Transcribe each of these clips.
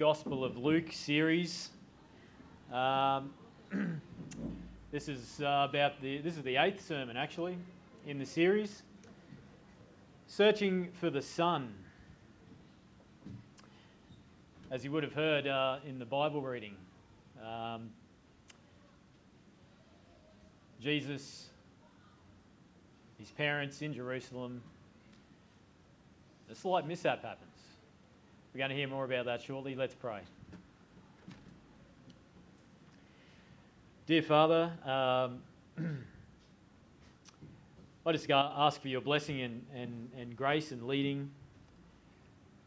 Gospel of Luke series. Um, this is uh, about the this is the eighth sermon actually in the series. Searching for the Son. As you would have heard uh, in the Bible reading, um, Jesus, his parents in Jerusalem, a slight mishap happens. We're going to hear more about that shortly. Let's pray. Dear Father, um, I just ask for your blessing and, and, and grace and leading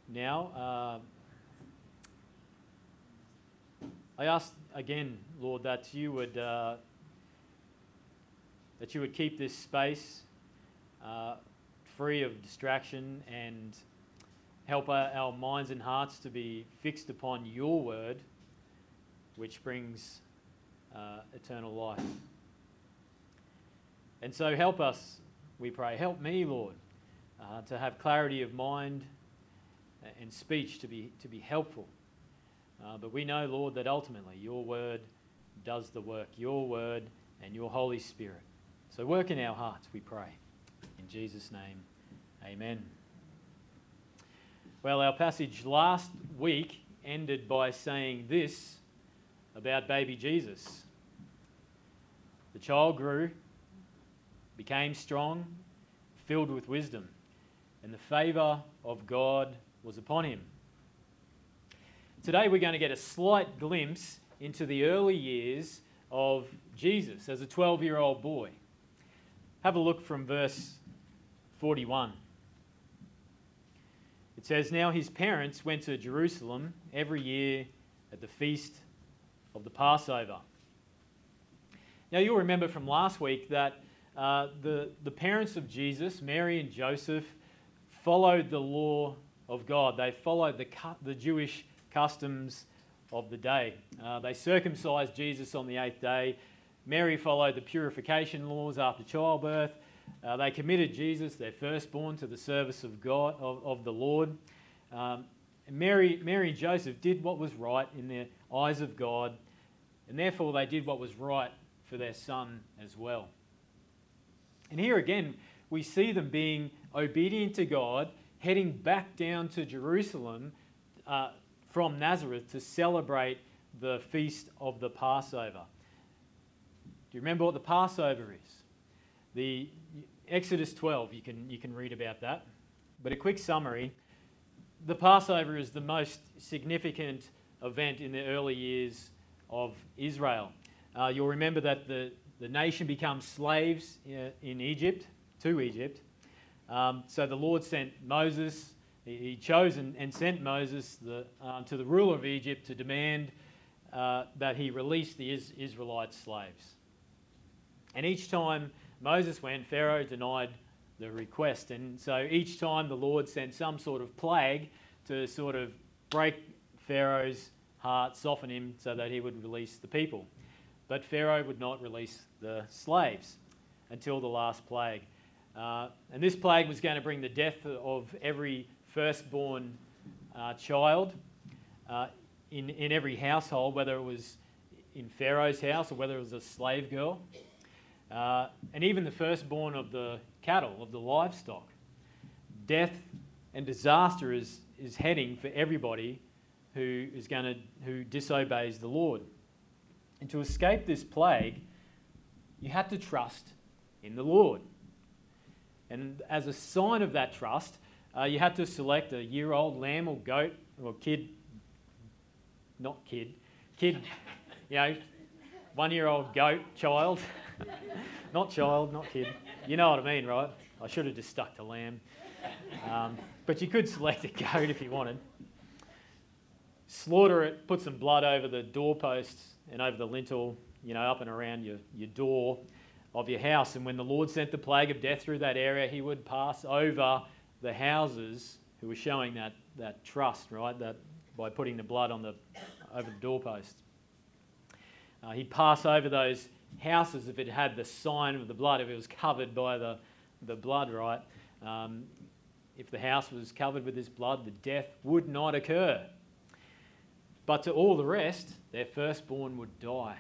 now. Uh, I ask again, Lord, that you would uh, that you would keep this space uh, free of distraction and help our, our minds and hearts to be fixed upon your word, which brings uh, eternal life. And so help us, we pray. Help me, Lord, uh, to have clarity of mind and speech to be, to be helpful. Uh, but we know, Lord, that ultimately your word does the work, your word and your Holy Spirit. So work in our hearts, we pray. In Jesus' name, amen. Well, our passage last week ended by saying this about baby Jesus. The child grew, became strong, filled with wisdom, and the favour of God was upon him. Today, we're going to get a slight glimpse into the early years of Jesus as a 12 year old boy. Have a look from verse 41. It says, Now his parents went to Jerusalem every year at the feast of the Passover. Now you'll remember from last week that uh, the, the parents of Jesus, Mary and Joseph, followed the law of God. They followed the, the Jewish customs of the day. Uh, they circumcised Jesus on the eighth day. Mary followed the purification laws after childbirth. Uh, they committed Jesus, their firstborn, to the service of God, of, of the Lord. Um, Mary, Mary and Joseph did what was right in the eyes of God, and therefore they did what was right for their son as well. And here again, we see them being obedient to God, heading back down to Jerusalem uh, from Nazareth to celebrate the feast of the Passover. Do you remember what the Passover is? The Exodus 12, you can, you can read about that. But a quick summary the Passover is the most significant event in the early years of Israel. Uh, you'll remember that the, the nation becomes slaves uh, in Egypt, to Egypt. Um, so the Lord sent Moses, he chose and, and sent Moses the, uh, to the ruler of Egypt to demand uh, that he release the Israelite slaves. And each time Moses went, Pharaoh denied the request. And so each time the Lord sent some sort of plague to sort of break Pharaoh's heart, soften him so that he would release the people. But Pharaoh would not release the slaves until the last plague. Uh, and this plague was going to bring the death of every firstborn uh, child uh, in, in every household, whether it was in Pharaoh's house or whether it was a slave girl uh, and even the firstborn of the cattle, of the livestock. Death and disaster is, is heading for everybody who is going to who disobeys the Lord. And to escape this plague, you had to trust in the Lord. And as a sign of that trust, uh, you had to select a year old lamb or goat or kid, not kid, kid, you know, one year old goat child not child, not kid. You know what I mean, right? I should have just stuck to lamb. Um, but you could select a goat if you wanted. Slaughter it, put some blood over the doorposts and over the lintel, you know, up and around your, your door of your house. And when the Lord sent the plague of death through that area, he would pass over the houses who were showing that, that trust, right? That by putting the blood on the over the doorpost. Uh, he'd pass over those houses if it had the sign of the blood, if it was covered by the, the blood, right? Um, if the house was covered with this blood, the death would not occur. but to all the rest, their firstborn would die.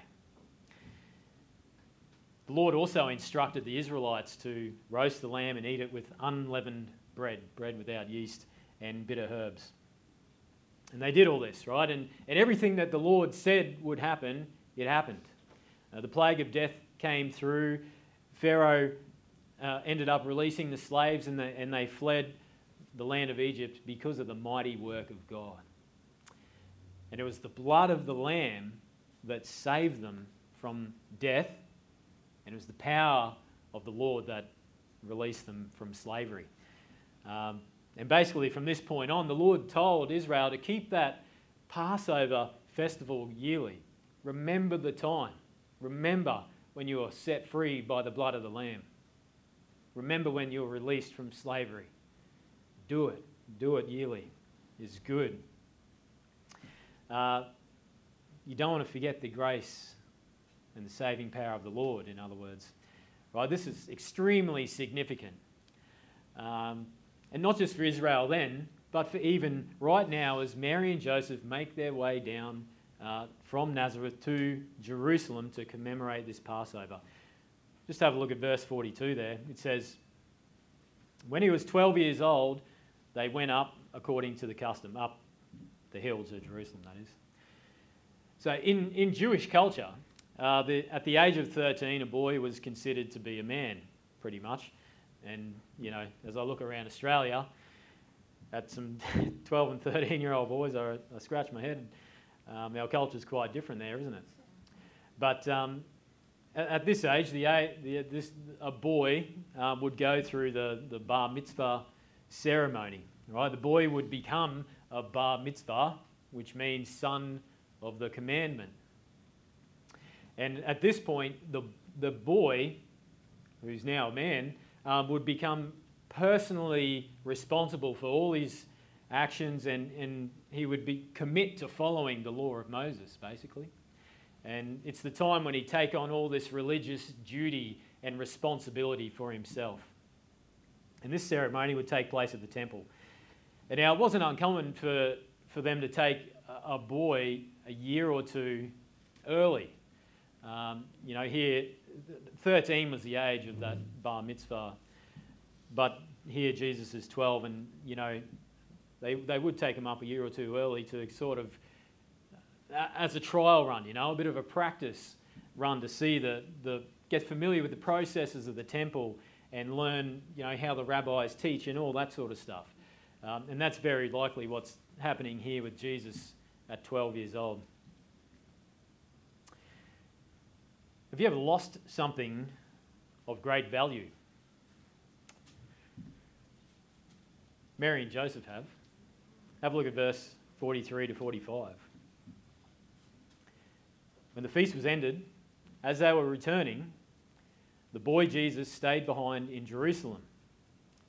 The Lord also instructed the Israelites to roast the lamb and eat it with unleavened bread, bread without yeast and bitter herbs. And they did all this, right? And, and everything that the Lord said would happen, it happened. Uh, the plague of death came through. Pharaoh uh, ended up releasing the slaves and they, and they fled the land of Egypt because of the mighty work of God. And it was the blood of the Lamb that saved them from death, and it was the power of the Lord that released them from slavery. Um, and basically, from this point on, the Lord told Israel to keep that Passover festival yearly. Remember the time. Remember when you were set free by the blood of the Lamb. Remember when you were released from slavery. Do it. Do it yearly. It's good. Uh, you don't want to forget the grace and the saving power of the Lord, in other words. Right? This is extremely significant. Um, and not just for Israel then, but for even right now as Mary and Joseph make their way down uh, from Nazareth to Jerusalem to commemorate this Passover. Just have a look at verse 42 there. It says, When he was 12 years old, they went up according to the custom, up the hill to Jerusalem, that is. So, in, in Jewish culture, uh, the, at the age of 13, a boy was considered to be a man, pretty much. And, you know, as I look around Australia, at some 12 and 13 year old boys, I, I scratch my head. Um, our is quite different there, isn't it? But um, at, at, this age, the, the, this, a boy um, would go through the, the bar mitzvah ceremony. Right? The boy would become a bar mitzvah, which means son of the commandment. And at this point, the, the boy, who's now a man, um, would become personally responsible for all his actions and, and he would be commit to following the law of Moses, basically. And it's the time when he'd take on all this religious duty and responsibility for himself. And this ceremony would take place at the temple. And now it wasn't uncommon for, for them to take a, a boy a year or two early. Um, you know, here, 13 was the age of that bar mitzvah, but here Jesus is 12, and, you know, they, they would take him up a year or two early to sort of, as a trial run, you know, a bit of a practice run to see the, the get familiar with the processes of the temple and learn, you know, how the rabbis teach and all that sort of stuff. Um, and that's very likely what's happening here with Jesus at 12 years old. Have you ever lost something of great value? Mary and Joseph have. Have a look at verse 43 to 45. When the feast was ended, as they were returning, the boy Jesus stayed behind in Jerusalem.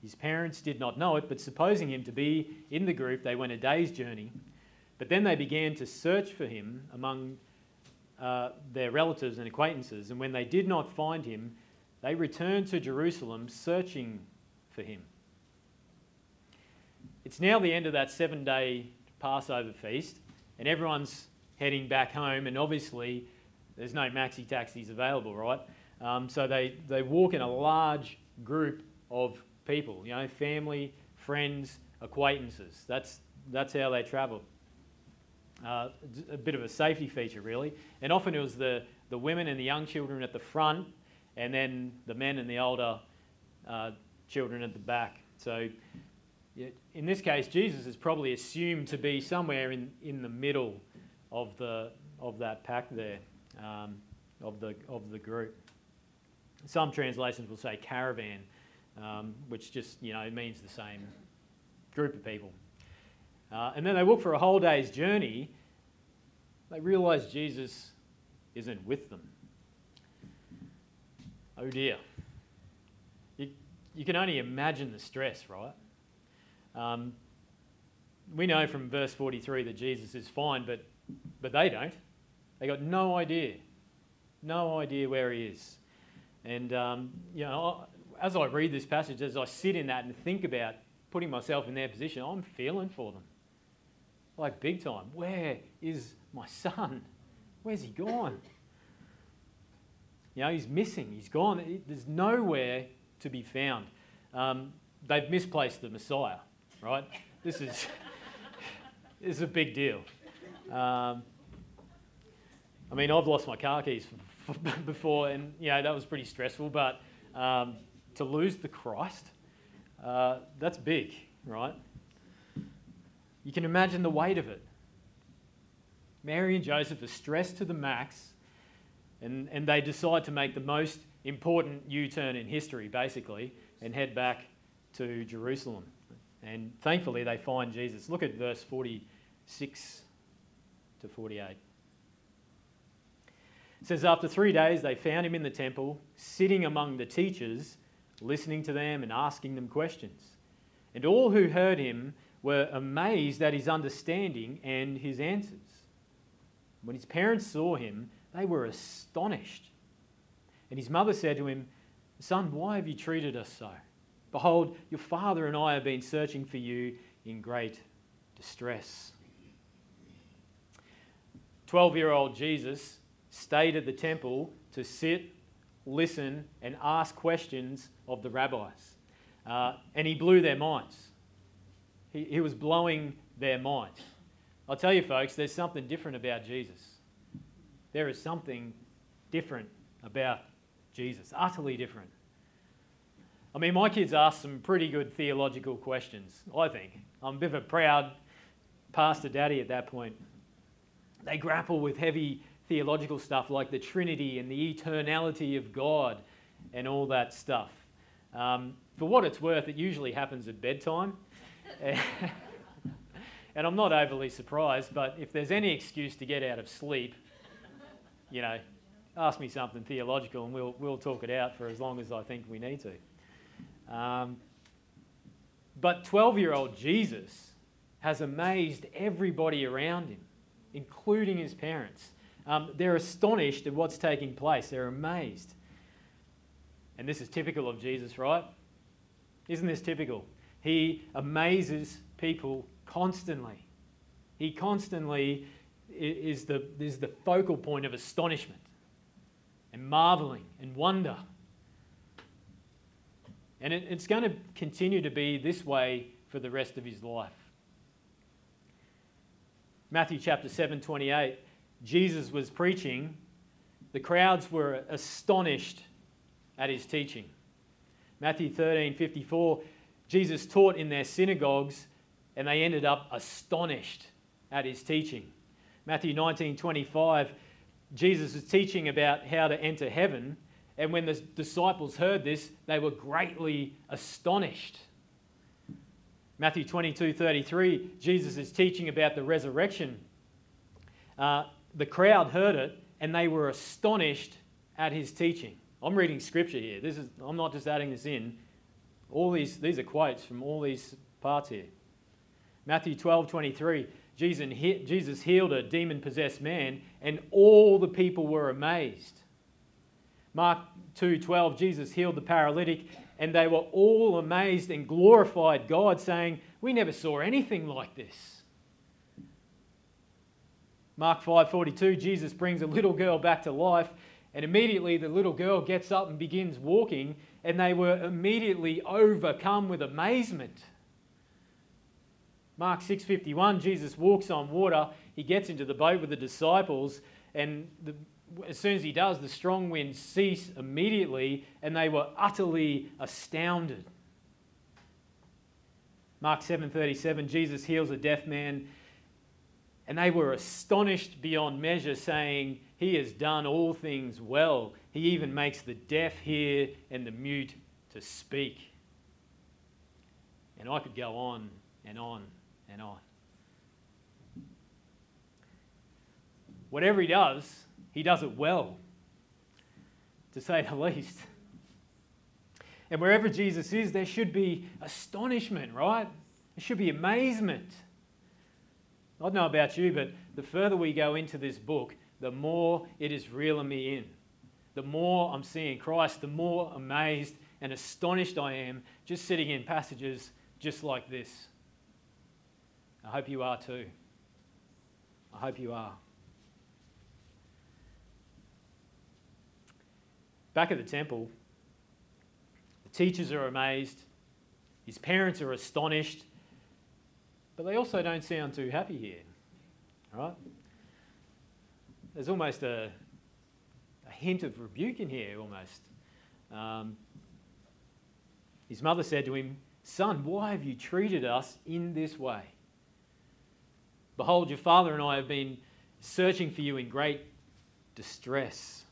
His parents did not know it, but supposing him to be in the group, they went a day's journey. But then they began to search for him among uh, their relatives and acquaintances, and when they did not find him, they returned to Jerusalem searching for him. It's now the end of that seven day Passover feast, and everyone's heading back home, and obviously there's no maxi taxis available, right? Um, so they, they walk in a large group of people, you know, family, friends, acquaintances. That's, that's how they travel. Uh, a bit of a safety feature, really. And often it was the, the women and the young children at the front, and then the men and the older uh, children at the back. So in this case, Jesus is probably assumed to be somewhere in, in the middle of, the, of that pack there, um, of, the, of the group. Some translations will say caravan, um, which just you know means the same group of people. Uh, and then they walk for a whole day's journey. They realise Jesus isn't with them. Oh dear. You, you can only imagine the stress, right? Um, we know from verse 43 that Jesus is fine, but, but they don't. They got no idea, no idea where he is. And, um, you know, as I read this passage, as I sit in that and think about putting myself in their position, I'm feeling for them. like big time. Where is my son? Where's he gone? You know, he's missing, he's gone. There's nowhere to be found. Um, they've misplaced the Messiah, right? This is, this is a big deal. Um, I mean, I've lost my car keys before, and know that was pretty stressful. But um, to lose the Christ, uh, that's big, right? You can imagine the weight of it. Mary and Joseph are stressed to the max, and, and they decide to make the most important U turn in history, basically, and head back to Jerusalem. And thankfully, they find Jesus. Look at verse 46 to 48. It says, After three days, they found him in the temple, sitting among the teachers, listening to them and asking them questions. And all who heard him were amazed at his understanding and his answers. When his parents saw him, they were astonished. And his mother said to him, Son, why have you treated us so? Behold, your father and I have been searching for you in great distress. 12 year old Jesus stayed at the temple to sit, listen, and ask questions of the rabbis. Uh, and he blew their minds. He, he was blowing their minds. I'll tell you, folks, there's something different about Jesus. There is something different about Jesus, utterly different. I mean, my kids ask some pretty good theological questions, I think. I'm a bit of a proud pastor daddy at that point. They grapple with heavy theological stuff like the Trinity and the eternality of God and all that stuff. Um, for what it's worth, it usually happens at bedtime. and I'm not overly surprised, but if there's any excuse to get out of sleep, you know, ask me something theological and we'll, we'll talk it out for as long as I think we need to. Um, but 12 year old Jesus has amazed everybody around him, including his parents. Um, they're astonished at what's taking place, they're amazed. And this is typical of Jesus, right? Isn't this typical? He amazes people constantly. He constantly is the, is the focal point of astonishment and marveling and wonder. And it, it's going to continue to be this way for the rest of his life. Matthew chapter 7 28, Jesus was preaching. The crowds were astonished at his teaching. Matthew 13 54, Jesus taught in their synagogues and they ended up astonished at his teaching. Matthew 19 25, Jesus is teaching about how to enter heaven and when the disciples heard this, they were greatly astonished. Matthew 22 33, Jesus is teaching about the resurrection. Uh, the crowd heard it and they were astonished at his teaching. I'm reading scripture here. This is, I'm not just adding this in. All these, these are quotes from all these parts here. Matthew 12 23, Jesus, Jesus healed a demon possessed man, and all the people were amazed. Mark 2:12 Jesus healed the paralytic and they were all amazed and glorified God saying, "We never saw anything like this." Mark 5:42 Jesus brings a little girl back to life and immediately the little girl gets up and begins walking and they were immediately overcome with amazement. Mark 6:51 Jesus walks on water, he gets into the boat with the disciples and the as soon as he does, the strong winds cease immediately, and they were utterly astounded. Mark 7:37 Jesus heals a deaf man and they were astonished beyond measure saying he has done all things well. He even makes the deaf hear and the mute to speak. And I could go on and on and on. Whatever he does he does it well, to say the least. And wherever Jesus is, there should be astonishment, right? There should be amazement. I don't know about you, but the further we go into this book, the more it is reeling me in. The more I'm seeing Christ, the more amazed and astonished I am just sitting in passages just like this. I hope you are too. I hope you are. Back at the temple, the teachers are amazed, his parents are astonished, but they also don't sound too happy here. Right? There's almost a, a hint of rebuke in here, almost. Um, his mother said to him, Son, why have you treated us in this way? Behold, your father and I have been searching for you in great distress.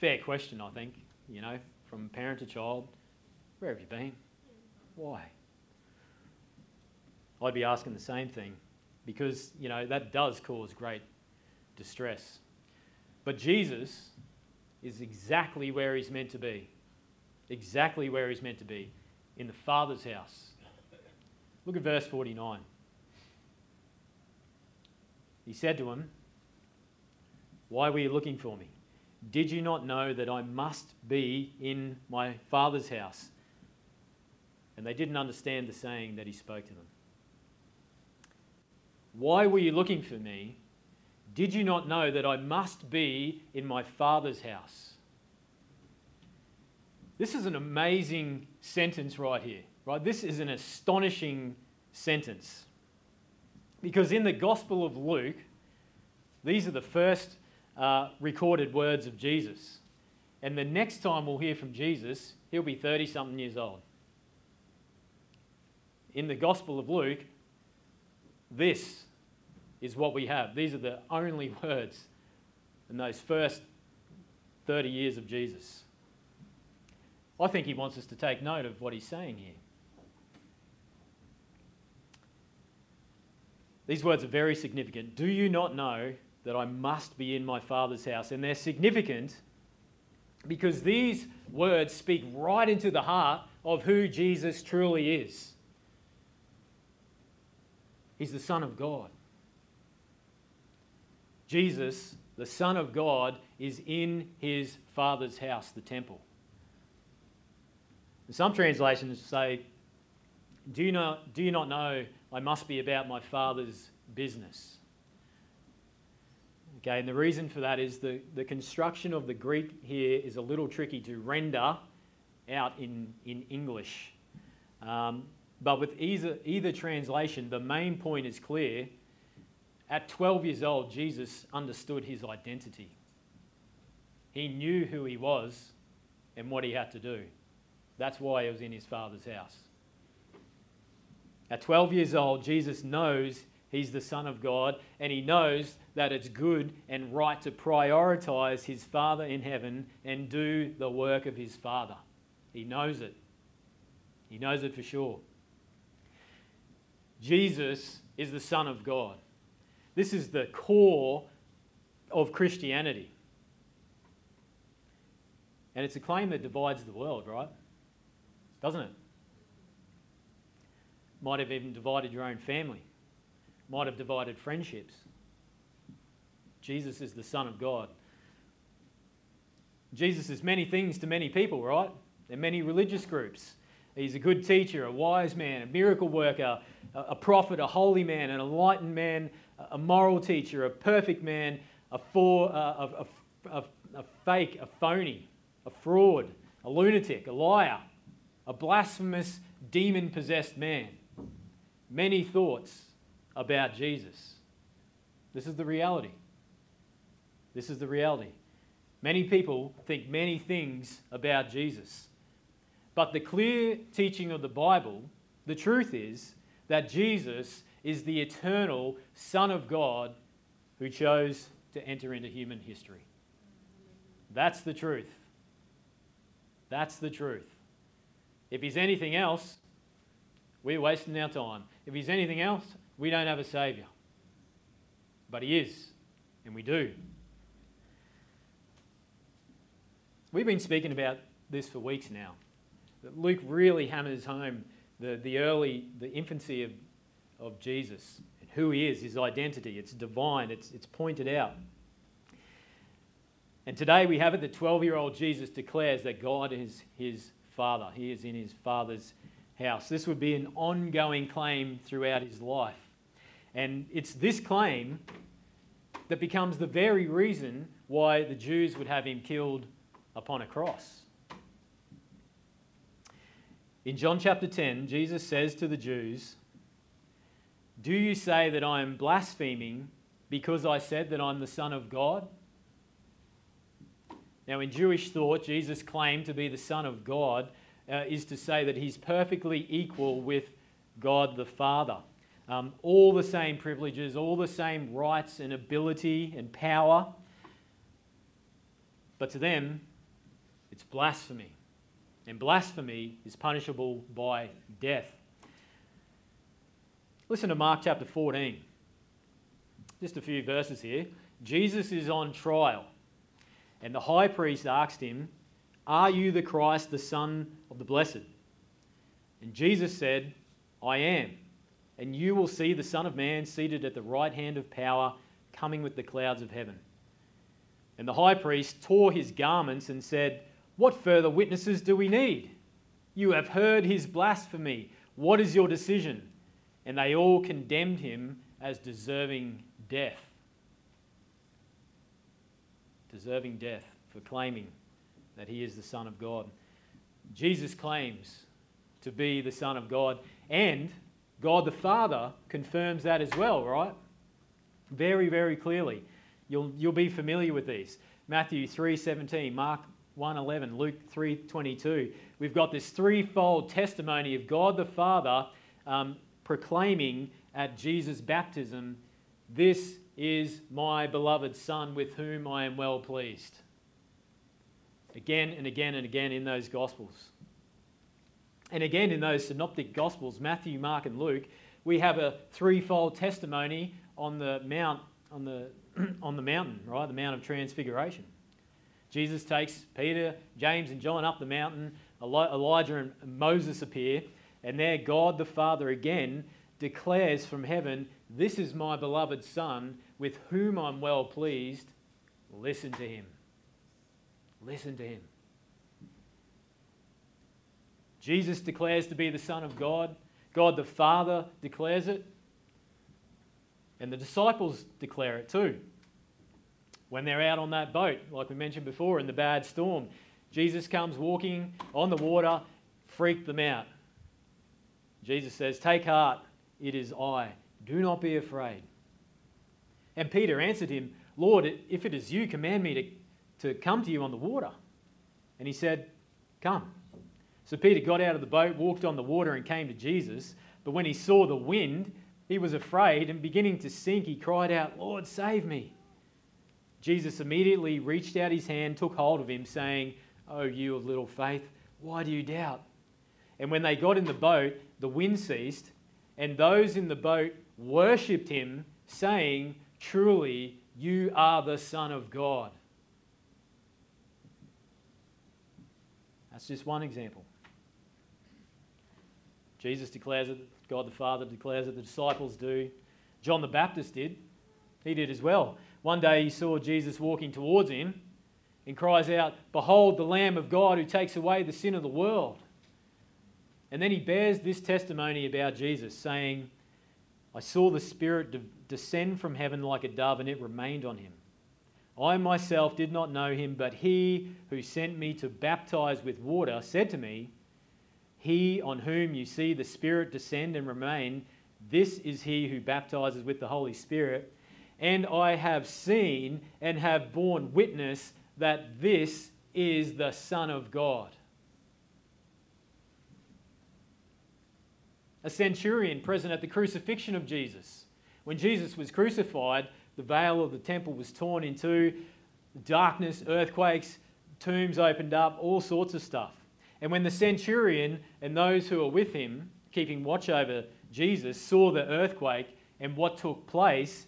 Fair question, I think, you know, from parent to child. Where have you been? Why? I'd be asking the same thing because, you know, that does cause great distress. But Jesus is exactly where he's meant to be. Exactly where he's meant to be in the Father's house. Look at verse 49. He said to him, Why were you looking for me? Did you not know that I must be in my Father's house? And they didn't understand the saying that he spoke to them. Why were you looking for me? Did you not know that I must be in my Father's house? This is an amazing sentence right here, right? This is an astonishing sentence. Because in the Gospel of Luke, these are the first uh, recorded words of Jesus. And the next time we'll hear from Jesus, he'll be 30 something years old. In the Gospel of Luke, this is what we have. These are the only words in those first 30 years of Jesus. I think he wants us to take note of what he's saying here. These words are very significant. Do you not know that I must be in my Father's house? And they're significant because these words speak right into the heart of who Jesus truly is. He's the Son of God. Jesus, the Son of God, is in his Father's house, the temple. some translations say, do you, not, do you not know I must be about my Father's business? Okay, and the reason for that is the, the construction of the Greek here is a little tricky to render out in, in English. Um, but with either, either translation, the main point is clear at 12 years old, Jesus understood his identity. He knew who he was and what he had to do. That's why he was in his father's house. At 12 years old, Jesus knows he's the Son of God and he knows that it's good and right to prioritize his Father in heaven and do the work of his Father. He knows it. He knows it for sure. Jesus is the Son of God. This is the core of Christianity. And it's a claim that divides the world, right? Doesn't it? Might have even divided your own family, might have divided friendships. Jesus is the Son of God. Jesus is many things to many people, right? There are many religious groups. He's a good teacher, a wise man, a miracle worker, a prophet, a holy man, an enlightened man, a moral teacher, a perfect man, a, for, uh, a, a, a fake, a phony, a fraud, a lunatic, a liar, a blasphemous, demon possessed man. Many thoughts about Jesus. This is the reality. This is the reality. Many people think many things about Jesus. But the clear teaching of the Bible, the truth is that Jesus is the eternal Son of God who chose to enter into human history. That's the truth. That's the truth. If he's anything else, we're wasting our time. If he's anything else, we don't have a Saviour. But he is, and we do. We've been speaking about this for weeks now. Luke really hammers home the, the early, the infancy of of Jesus and who he is, his identity. It's divine, it's, it's pointed out. And today we have it that 12 year old Jesus declares that God is his Father. He is in his Father's house. This would be an ongoing claim throughout his life. And it's this claim that becomes the very reason why the Jews would have him killed upon a cross. In John chapter 10, Jesus says to the Jews, Do you say that I am blaspheming because I said that I'm the Son of God? Now, in Jewish thought, Jesus' claim to be the Son of God uh, is to say that he's perfectly equal with God the Father. Um, all the same privileges, all the same rights and ability and power. But to them, it's blasphemy. And blasphemy is punishable by death. Listen to Mark chapter 14. Just a few verses here. Jesus is on trial, and the high priest asked him, Are you the Christ, the Son of the Blessed? And Jesus said, I am and you will see the Son of Man seated at the right hand of power, coming with the clouds of heaven. And the high priest tore his garments and said, What further witnesses do we need? You have heard his blasphemy. What is your decision? And they all condemned him as deserving death. Deserving death for claiming that he is the Son of God. Jesus claims to be the Son of God, and God the Father confirms that as well, right? Very, very clearly. You'll, you'll be familiar with these. Matthew 3:17, Mark 1:11, Luke 3:22. We've got this threefold testimony of God the Father um, proclaiming at Jesus' baptism, "This is my beloved Son, with whom I am well pleased." Again and again and again in those Gospels. And again, in those synoptic gospels, Matthew, Mark, and Luke, we have a threefold testimony on the mount, on the, on the mountain, right? The Mount of Transfiguration. Jesus takes Peter, James, and John up the mountain. Elijah and Moses appear, and there God the Father again declares from heaven, This is my beloved Son, with whom I'm well pleased. Listen to him. Listen to him. Jesus declares to be the Son of God. God the Father declares it. And the disciples declare it too. When they're out on that boat, like we mentioned before, in the bad storm, Jesus comes walking on the water, freaked them out. Jesus says, Take heart, it is I. Do not be afraid. And Peter answered him, Lord, if it is you, command me to, to come to you on the water. And he said, Come. So Peter got out of the boat, walked on the water, and came to Jesus. But when he saw the wind, he was afraid, and beginning to sink, he cried out, Lord, save me. Jesus immediately reached out his hand, took hold of him, saying, Oh, you of little faith, why do you doubt? And when they got in the boat, the wind ceased, and those in the boat worshipped him, saying, Truly, you are the Son of God. That's just one example. Jesus declares it, God the Father declares it, the disciples do. John the Baptist did. He did as well. One day he saw Jesus walking towards him and cries out, Behold the Lamb of God who takes away the sin of the world. And then he bears this testimony about Jesus, saying, I saw the Spirit de- descend from heaven like a dove, and it remained on him. I myself did not know him, but he who sent me to baptize with water said to me, he on whom you see the Spirit descend and remain, this is he who baptizes with the Holy Spirit. And I have seen and have borne witness that this is the Son of God. A centurion present at the crucifixion of Jesus. When Jesus was crucified, the veil of the temple was torn in two, darkness, earthquakes, tombs opened up, all sorts of stuff. And when the centurion and those who were with him, keeping watch over Jesus, saw the earthquake and what took place,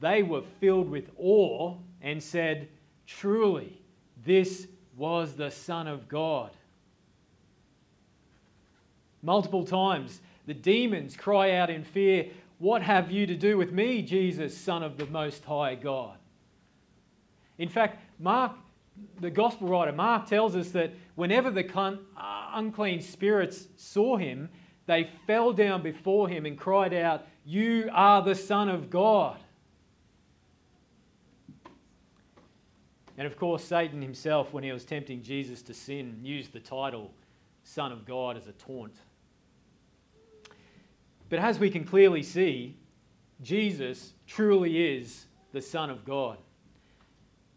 they were filled with awe and said, Truly, this was the Son of God. Multiple times, the demons cry out in fear, What have you to do with me, Jesus, Son of the Most High God? In fact, Mark the gospel writer Mark tells us that whenever the uh, unclean spirits saw him, they fell down before him and cried out, You are the Son of God. And of course, Satan himself, when he was tempting Jesus to sin, used the title Son of God as a taunt. But as we can clearly see, Jesus truly is the Son of God.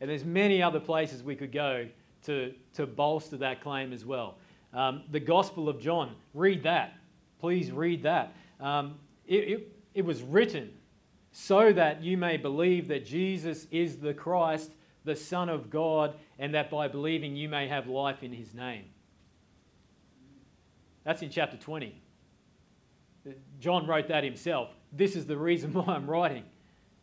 And there's many other places we could go to, to bolster that claim as well. Um, the Gospel of John, read that. Please read that. Um, it, it, it was written so that you may believe that Jesus is the Christ, the Son of God, and that by believing you may have life in his name. That's in chapter 20. John wrote that himself. This is the reason why I'm writing,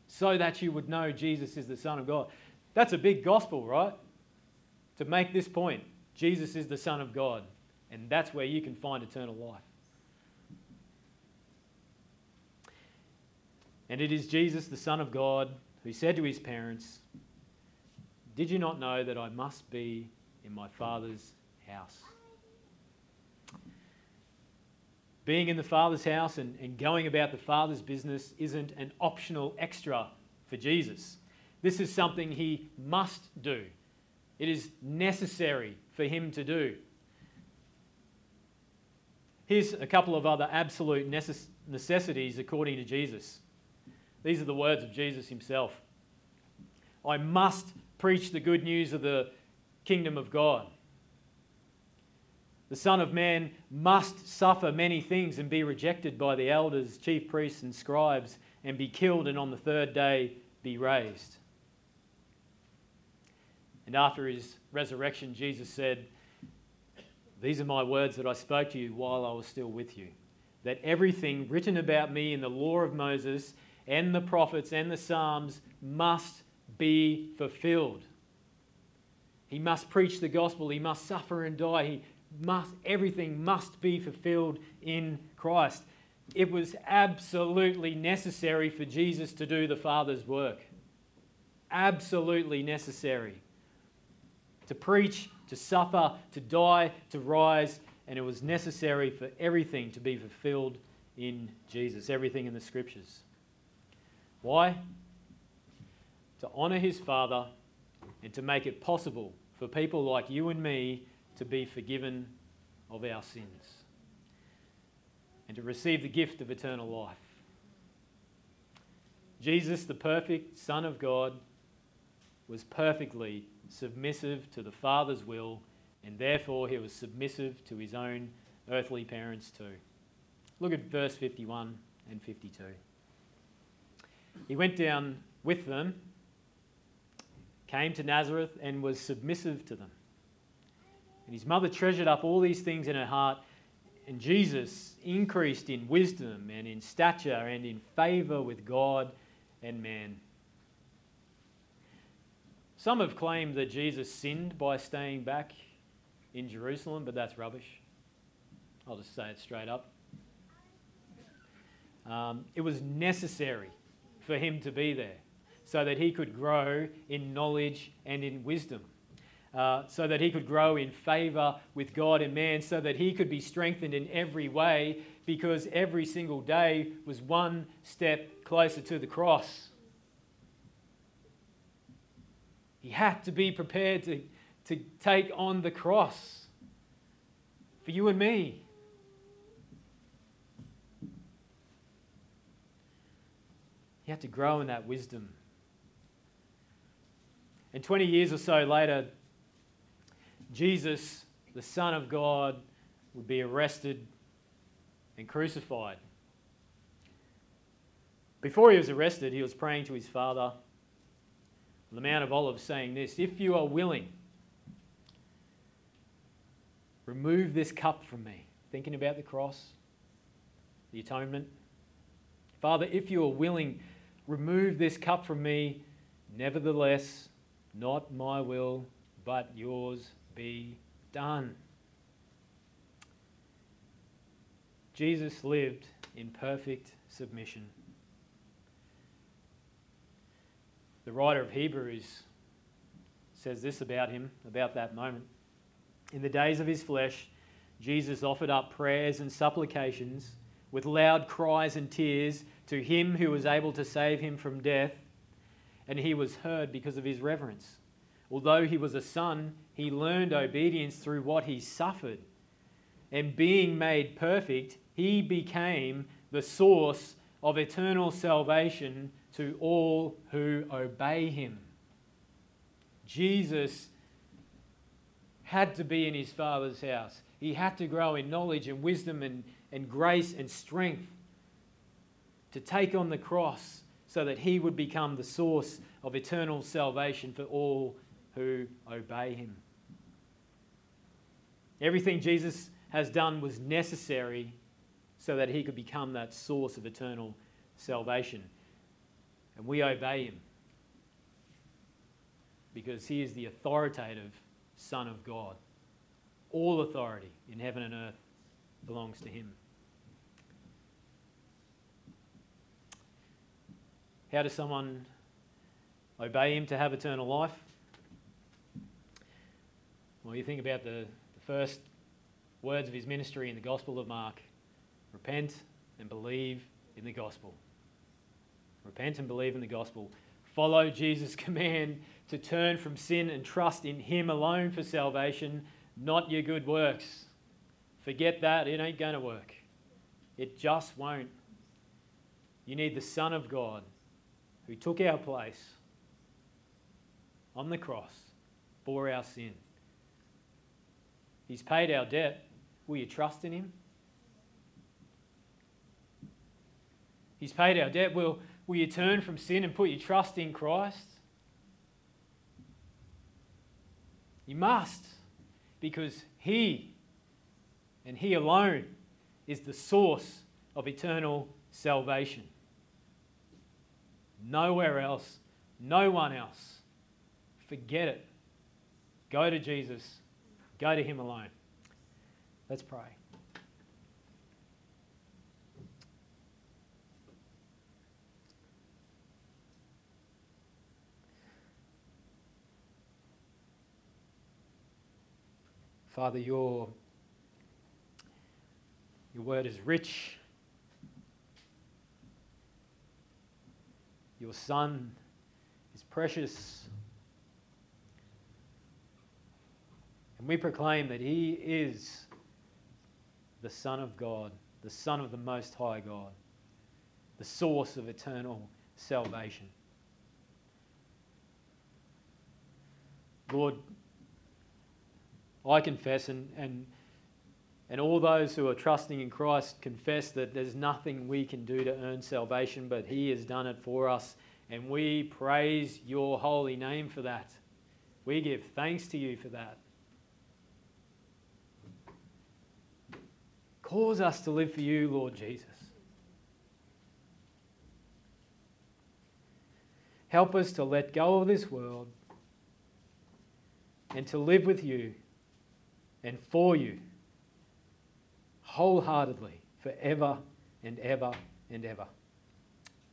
so that you would know Jesus is the Son of God. That's a big gospel, right? To make this point Jesus is the Son of God, and that's where you can find eternal life. And it is Jesus, the Son of God, who said to his parents, Did you not know that I must be in my Father's house? Being in the Father's house and, and going about the Father's business isn't an optional extra for Jesus. This is something he must do. It is necessary for him to do. Here's a couple of other absolute necess- necessities according to Jesus. These are the words of Jesus himself I must preach the good news of the kingdom of God. The Son of Man must suffer many things and be rejected by the elders, chief priests, and scribes, and be killed, and on the third day be raised. And after his resurrection, Jesus said, These are my words that I spoke to you while I was still with you. That everything written about me in the law of Moses and the prophets and the Psalms must be fulfilled. He must preach the gospel. He must suffer and die. He must, everything must be fulfilled in Christ. It was absolutely necessary for Jesus to do the Father's work. Absolutely necessary. To preach, to suffer, to die, to rise, and it was necessary for everything to be fulfilled in Jesus, everything in the scriptures. Why? To honour his Father and to make it possible for people like you and me to be forgiven of our sins and to receive the gift of eternal life. Jesus, the perfect Son of God, was perfectly submissive to the Father's will, and therefore he was submissive to his own earthly parents too. Look at verse 51 and 52. He went down with them, came to Nazareth, and was submissive to them. And his mother treasured up all these things in her heart. And Jesus increased in wisdom and in stature and in favor with God and man. Some have claimed that Jesus sinned by staying back in Jerusalem, but that's rubbish. I'll just say it straight up. Um, it was necessary for him to be there so that he could grow in knowledge and in wisdom. Uh, so that he could grow in favor with God and man, so that he could be strengthened in every way, because every single day was one step closer to the cross. He had to be prepared to, to take on the cross for you and me. He had to grow in that wisdom. And 20 years or so later, Jesus, the Son of God, would be arrested and crucified. Before he was arrested, he was praying to his Father the Mount of Olives, saying this If you are willing, remove this cup from me. Thinking about the cross, the atonement. Father, if you are willing, remove this cup from me. Nevertheless, not my will, but yours be done. Jesus lived in perfect submission. The writer of Hebrews says this about him, about that moment. In the days of his flesh, Jesus offered up prayers and supplications with loud cries and tears to him who was able to save him from death, and he was heard because of his reverence. Although he was a son, he learned obedience through what he suffered. And being made perfect, he became the source of eternal salvation to all who obey him. Jesus had to be in his Father's house. He had to grow in knowledge and wisdom and, and grace and strength to take on the cross so that he would become the source of eternal salvation for all who obey him. Everything Jesus has done was necessary so that he could become that source of eternal salvation. And we obey him because he is the authoritative Son of God. All authority in heaven and earth belongs to him. How does someone obey him to have eternal life? Well, you think about the, the first words of his ministry in the Gospel of Mark repent and believe in the gospel. Repent and believe in the gospel. Follow Jesus' command to turn from sin and trust in Him alone for salvation, not your good works. Forget that, it ain't going to work. It just won't. You need the Son of God who took our place on the cross for our sin. He's paid our debt. Will you trust in Him? He's paid our debt. Will, will you turn from sin and put your trust in Christ? You must, because He and He alone is the source of eternal salvation. Nowhere else, no one else. Forget it. Go to Jesus, go to Him alone. Let's pray. Father, your, your word is rich. Your Son is precious. And we proclaim that He is the Son of God, the Son of the Most High God, the source of eternal salvation. Lord, I confess, and, and, and all those who are trusting in Christ confess that there's nothing we can do to earn salvation, but He has done it for us. And we praise your holy name for that. We give thanks to you for that. Cause us to live for you, Lord Jesus. Help us to let go of this world and to live with you and for you wholeheartedly forever and ever and ever.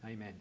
Amen.